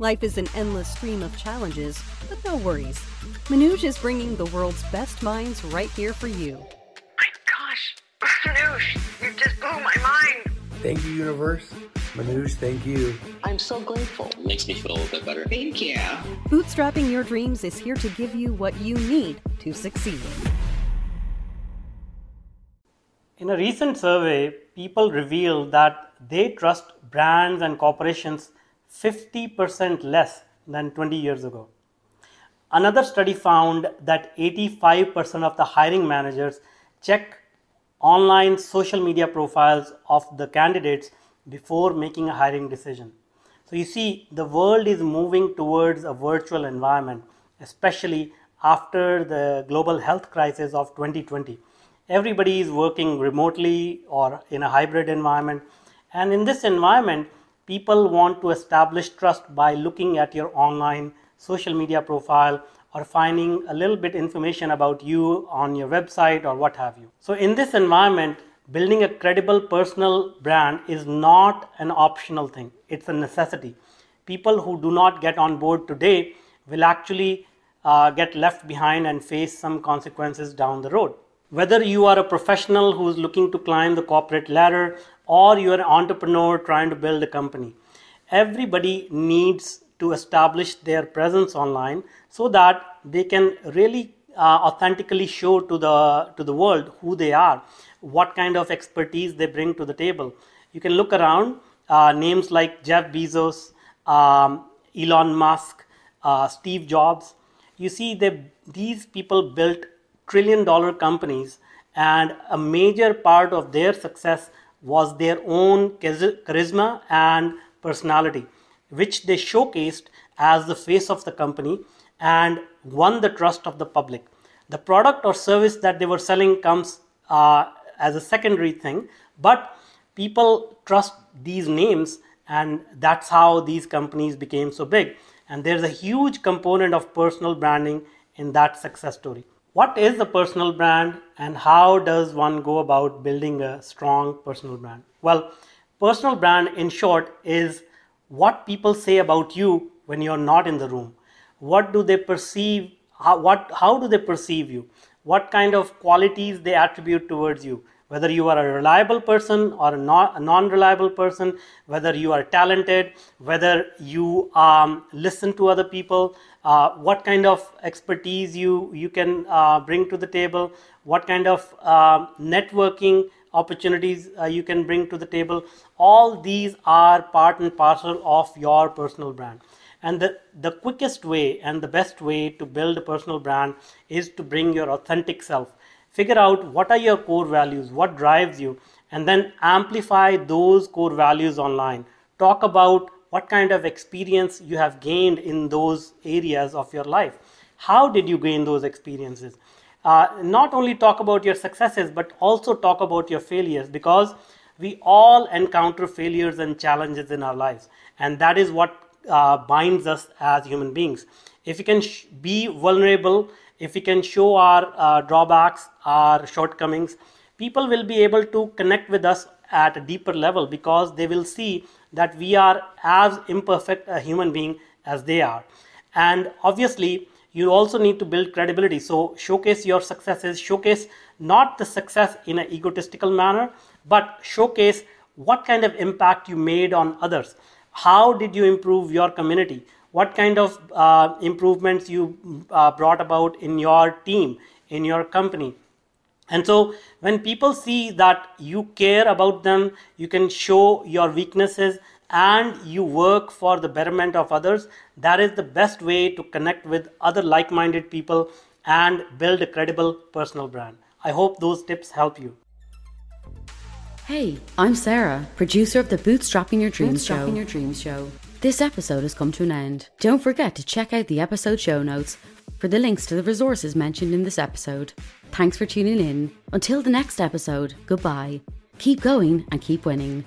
Life is an endless stream of challenges, but no worries. Manoj is bringing the world's best minds right here for you. My gosh, Manoj, you just blew my mind. Thank you, universe. Manoj, thank you. I'm so grateful. It makes me feel a little bit better. Thank you. Bootstrapping your dreams is here to give you what you need to succeed. In a recent survey, people revealed that they trust brands and corporations 50% less than 20 years ago. Another study found that 85% of the hiring managers check online social media profiles of the candidates before making a hiring decision. So, you see, the world is moving towards a virtual environment, especially after the global health crisis of 2020. Everybody is working remotely or in a hybrid environment, and in this environment, people want to establish trust by looking at your online social media profile or finding a little bit information about you on your website or what have you. So in this environment, building a credible personal brand is not an optional thing. It's a necessity. People who do not get on board today will actually uh, get left behind and face some consequences down the road. Whether you are a professional who is looking to climb the corporate ladder or you're an entrepreneur trying to build a company. Everybody needs to establish their presence online so that they can really uh, authentically show to the to the world who they are, what kind of expertise they bring to the table. You can look around uh, names like Jeff Bezos, um, Elon Musk, uh, Steve Jobs. You see, they, these people built trillion dollar companies, and a major part of their success was their own charisma and personality, which they showcased as the face of the company and won the trust of the public. The product or service that they were selling comes uh, as a secondary thing, but people trust these names, and that's how these companies became so big. And there's a huge component of personal branding in that success story. What is a personal brand and how does one go about building a strong personal brand? Well, personal brand in short is what people say about you when you're not in the room. What do they perceive? How, what, how do they perceive you? What kind of qualities they attribute towards you? whether you are a reliable person or a, non reliable person, whether you are talented, whether you um, listen to other people, uh, what kind of expertise you, you can uh, bring to the table, what kind of uh, networking opportunities uh, you can bring to the table. All these are part and parcel of your personal brand. And the, the quickest way and the best way to build a personal brand is to bring your authentic self figure out what are your core values, what drives you, and then amplify those core values online. Talk about what kind of experience you have gained in those areas of your life. How did you gain those experiences? Uh, not only talk about your successes, but also talk about your failures because we all encounter failures and challenges in our lives. And that is what uh, binds us as human beings. If you can sh- be vulnerable if we can show our uh, drawbacks, our shortcomings, people will be able to connect with us at a deeper level because they will see that we are as imperfect a human being as they are. And obviously, you also need to build credibility. So, showcase your successes, showcase not the success in an egotistical manner, but showcase what kind of impact you made on others. How did you improve your community? what kind of uh, improvements you uh, brought about in your team, in your company. And so, when people see that you care about them, you can show your weaknesses and you work for the betterment of others, that is the best way to connect with other like minded people and build a credible personal brand. I hope those tips help you. Hey, I'm Sarah, producer of the Bootstrapping Your Dreams Bootstrapping Show. Your Dreams Show. This episode has come to an end. Don't forget to check out the episode show notes for the links to the resources mentioned in this episode. Thanks for tuning in. Until the next episode, goodbye. Keep going and keep winning.